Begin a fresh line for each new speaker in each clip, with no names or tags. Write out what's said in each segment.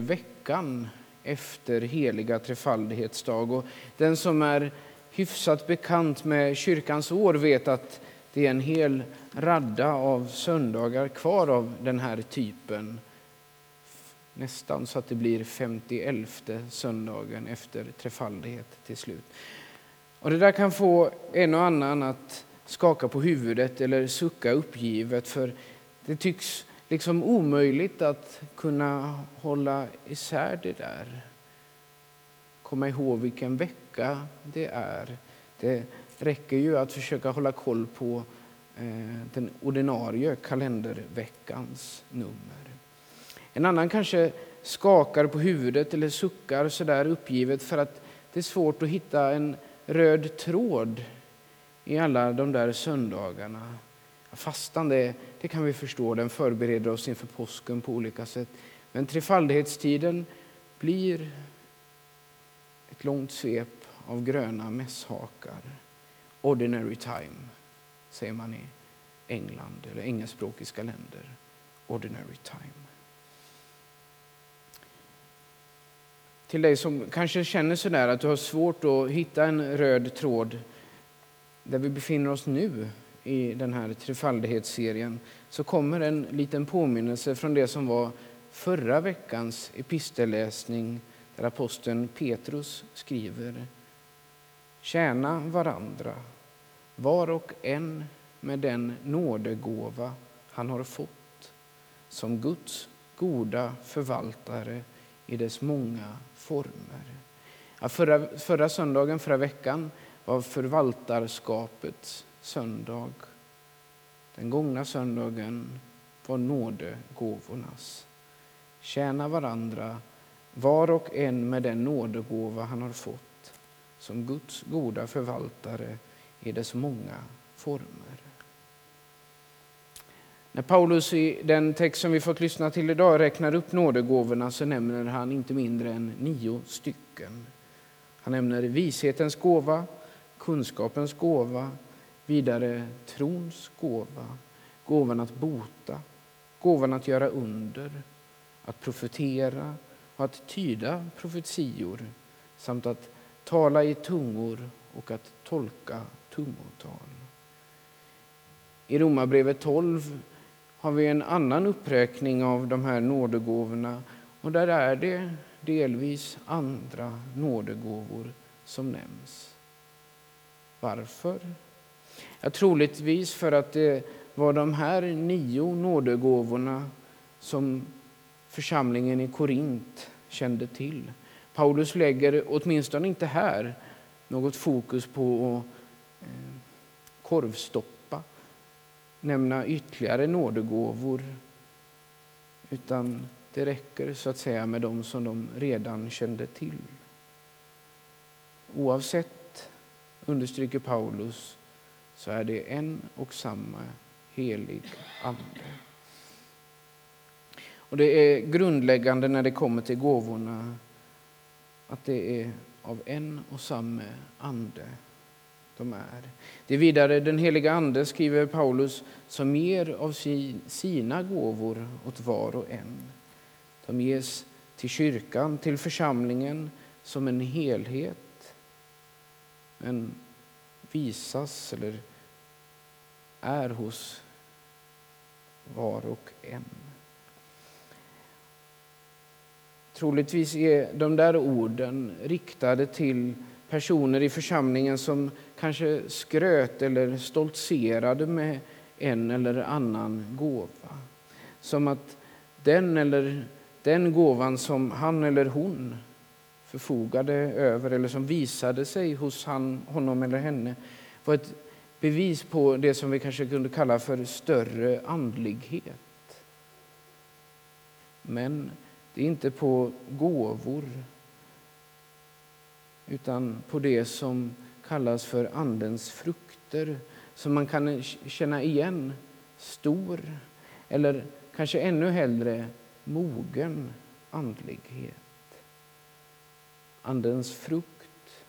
veckan efter heliga trefaldighetsdag. Och den som är hyfsat bekant med kyrkans år vet att det är en hel radda av söndagar kvar av den här typen. Nästan så att det blir 51 söndagen efter trefaldighet till slut. Och det där kan få en och annan att skaka på huvudet eller sucka uppgivet för det tycks liksom omöjligt att kunna hålla isär det där. Komma ihåg vilken vecka det är. Det räcker ju att försöka hålla koll på eh, den ordinarie kalenderveckans nummer. En annan kanske skakar på huvudet eller suckar så där uppgivet för att det är svårt att hitta en röd tråd i alla de där söndagarna. Fastan, det, det kan vi förstå, den förbereder oss inför påsken på olika sätt. Men trefaldighetstiden blir ett långt svep av gröna mässhakar. Ordinary time, säger man i England eller engelskspråkiga länder. Ordinary time. Till dig som kanske känner sådär att du har svårt att hitta en röd tråd där vi befinner oss nu i den här trefaldighetsserien så kommer en liten påminnelse från det som var förra veckans epistelläsning där aposteln Petrus skriver Tjäna varandra, var och en med den nådegåva han har fått som Guds goda förvaltare i dess många former. Ja, förra, förra söndagen, förra veckan, var förvaltarskapets söndag. Den gångna söndagen var nådegåvornas. Tjäna varandra, var och en med den nådegåva han har fått som Guds goda förvaltare i dess många former. När Paulus i den text som vi fått lyssna till idag räknar upp nådegåvorna så nämner han inte mindre än nio stycken. Han nämner vishetens gåva, kunskapens gåva, vidare trons gåva, gåvan att bota, gåvan att göra under, att profetera och att tyda profetior samt att tala i tungor och att tolka tungotal. I Romarbrevet 12 har vi en annan uppräkning av de här nådegåvorna och där är det delvis andra nådegåvor som nämns. Varför? Ja, troligtvis för att det var de här nio nådegåvorna som församlingen i Korint kände till. Paulus lägger åtminstone inte här något fokus på att eh, korvstoppa, nämna ytterligare nådegåvor utan det räcker så att säga med dem som de redan kände till. Oavsett, understryker Paulus, så är det en och samma helig Ande. Och det är grundläggande när det kommer till gåvorna att det är av en och samma Ande de är. Det är vidare den heliga Ande, skriver Paulus, som ger av sina gåvor åt var och en. De ges till kyrkan, till församlingen som en helhet. Men visas eller är hos var och en. Troligtvis är de där orden riktade till personer i församlingen som kanske skröt eller stoltserade med en eller annan gåva. Som att den eller den gåvan som han eller hon förfogade över eller som visade sig hos han, honom eller henne var ett bevis på det som vi kanske kunde kalla för större andlighet. Men det är inte på gåvor utan på det som kallas för Andens frukter som man kan känna igen stor eller kanske ännu hellre mogen andlighet. Andens frukt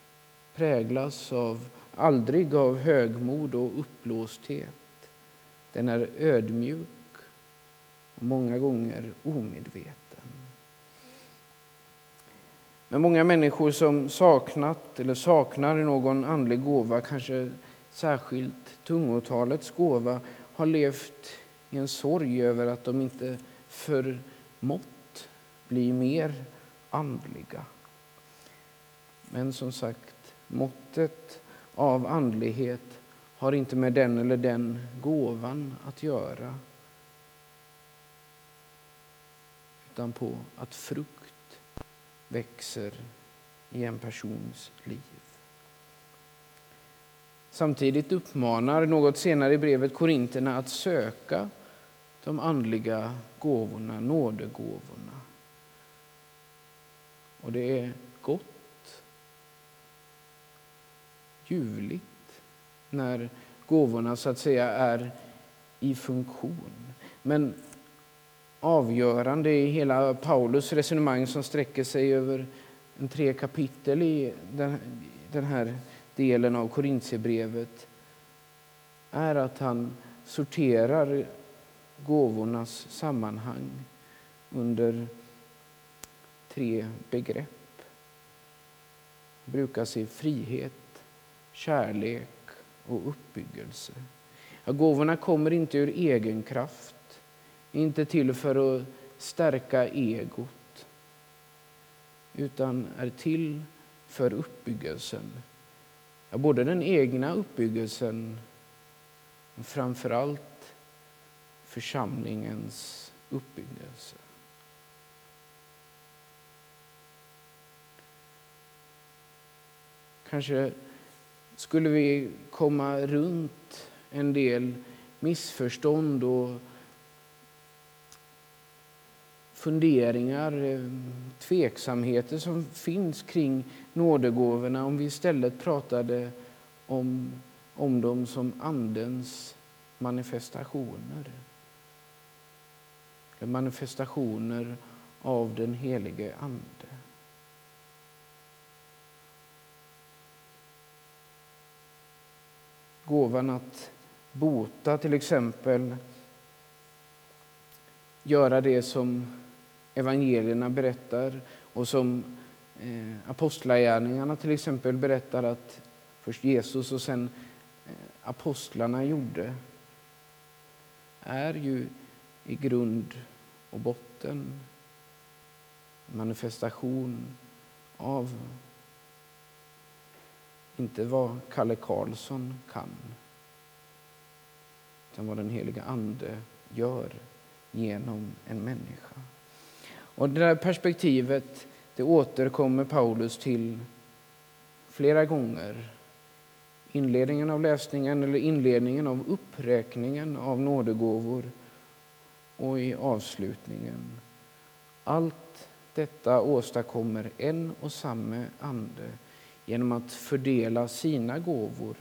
präglas av aldrig av högmod och uppblåsthet. Den är ödmjuk och många gånger omedveten. Men många människor som saknat eller saknar någon andlig gåva, kanske särskilt tungotalets gåva, har levt i en sorg över att de inte förmått bli mer andliga. Men som sagt, måttet av andlighet har inte med den eller den gåvan att göra utan på att frukt växer i en persons liv. Samtidigt uppmanar något senare i brevet korinterna att söka de andliga gåvorna, nådegåvorna. Och det är gott, ljuvligt, när gåvorna så att säga är i funktion. Men avgörande i hela Paulus resonemang som sträcker sig över en tre kapitel i den här delen av Korintierbrevet är att han sorterar gåvornas sammanhang under tre begrepp. Brukas i frihet, kärlek och uppbyggelse. Ja, gåvorna kommer inte ur egen kraft, inte till för att stärka egot utan är till för uppbyggelsen. Ja, både den egna uppbyggelsen men framför allt församlingens uppbyggelse. Kanske skulle vi komma runt en del missförstånd och funderingar, eh, tveksamheter som finns kring nådegåvorna om vi istället pratade om, om dem som Andens manifestationer. Manifestationer av den helige Ande. Gåvan att bota till exempel, göra det som evangelierna berättar och som eh, apostlagärningarna till exempel berättar att först Jesus och sen eh, apostlarna gjorde är ju i grund och botten manifestation av inte vad Kalle Karlsson kan utan vad den heliga Ande gör genom en människa. Och det där perspektivet det återkommer Paulus till flera gånger. Inledningen av läsningen eller inledningen av uppräkningen av nådegåvor och i avslutningen. Allt detta åstadkommer en och samma ande genom att fördela sina gåvor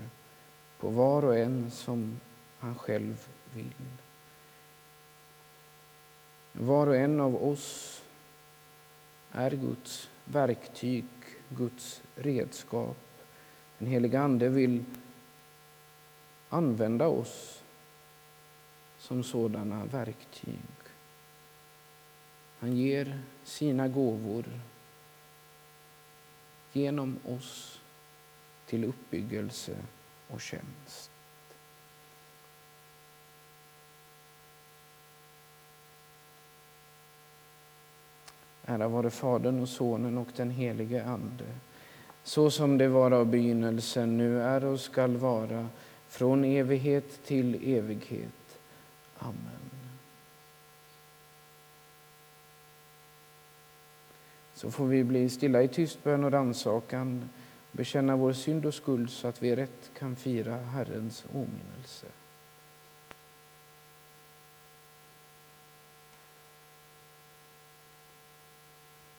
på var och en som han själv vill. Var och en av oss är Guds verktyg, Guds redskap. Den helige Ande vill använda oss som sådana verktyg. Han ger sina gåvor genom oss till uppbyggelse och tjänst. Ära vare Fadern och Sonen och den helige Ande, så som det var av begynnelsen, nu är och skall vara, från evighet till evighet. Amen. Så får vi bli stilla i tystbön och rannsakan, bekänna vår synd och skuld så att vi rätt kan fira Herrens åminnelse.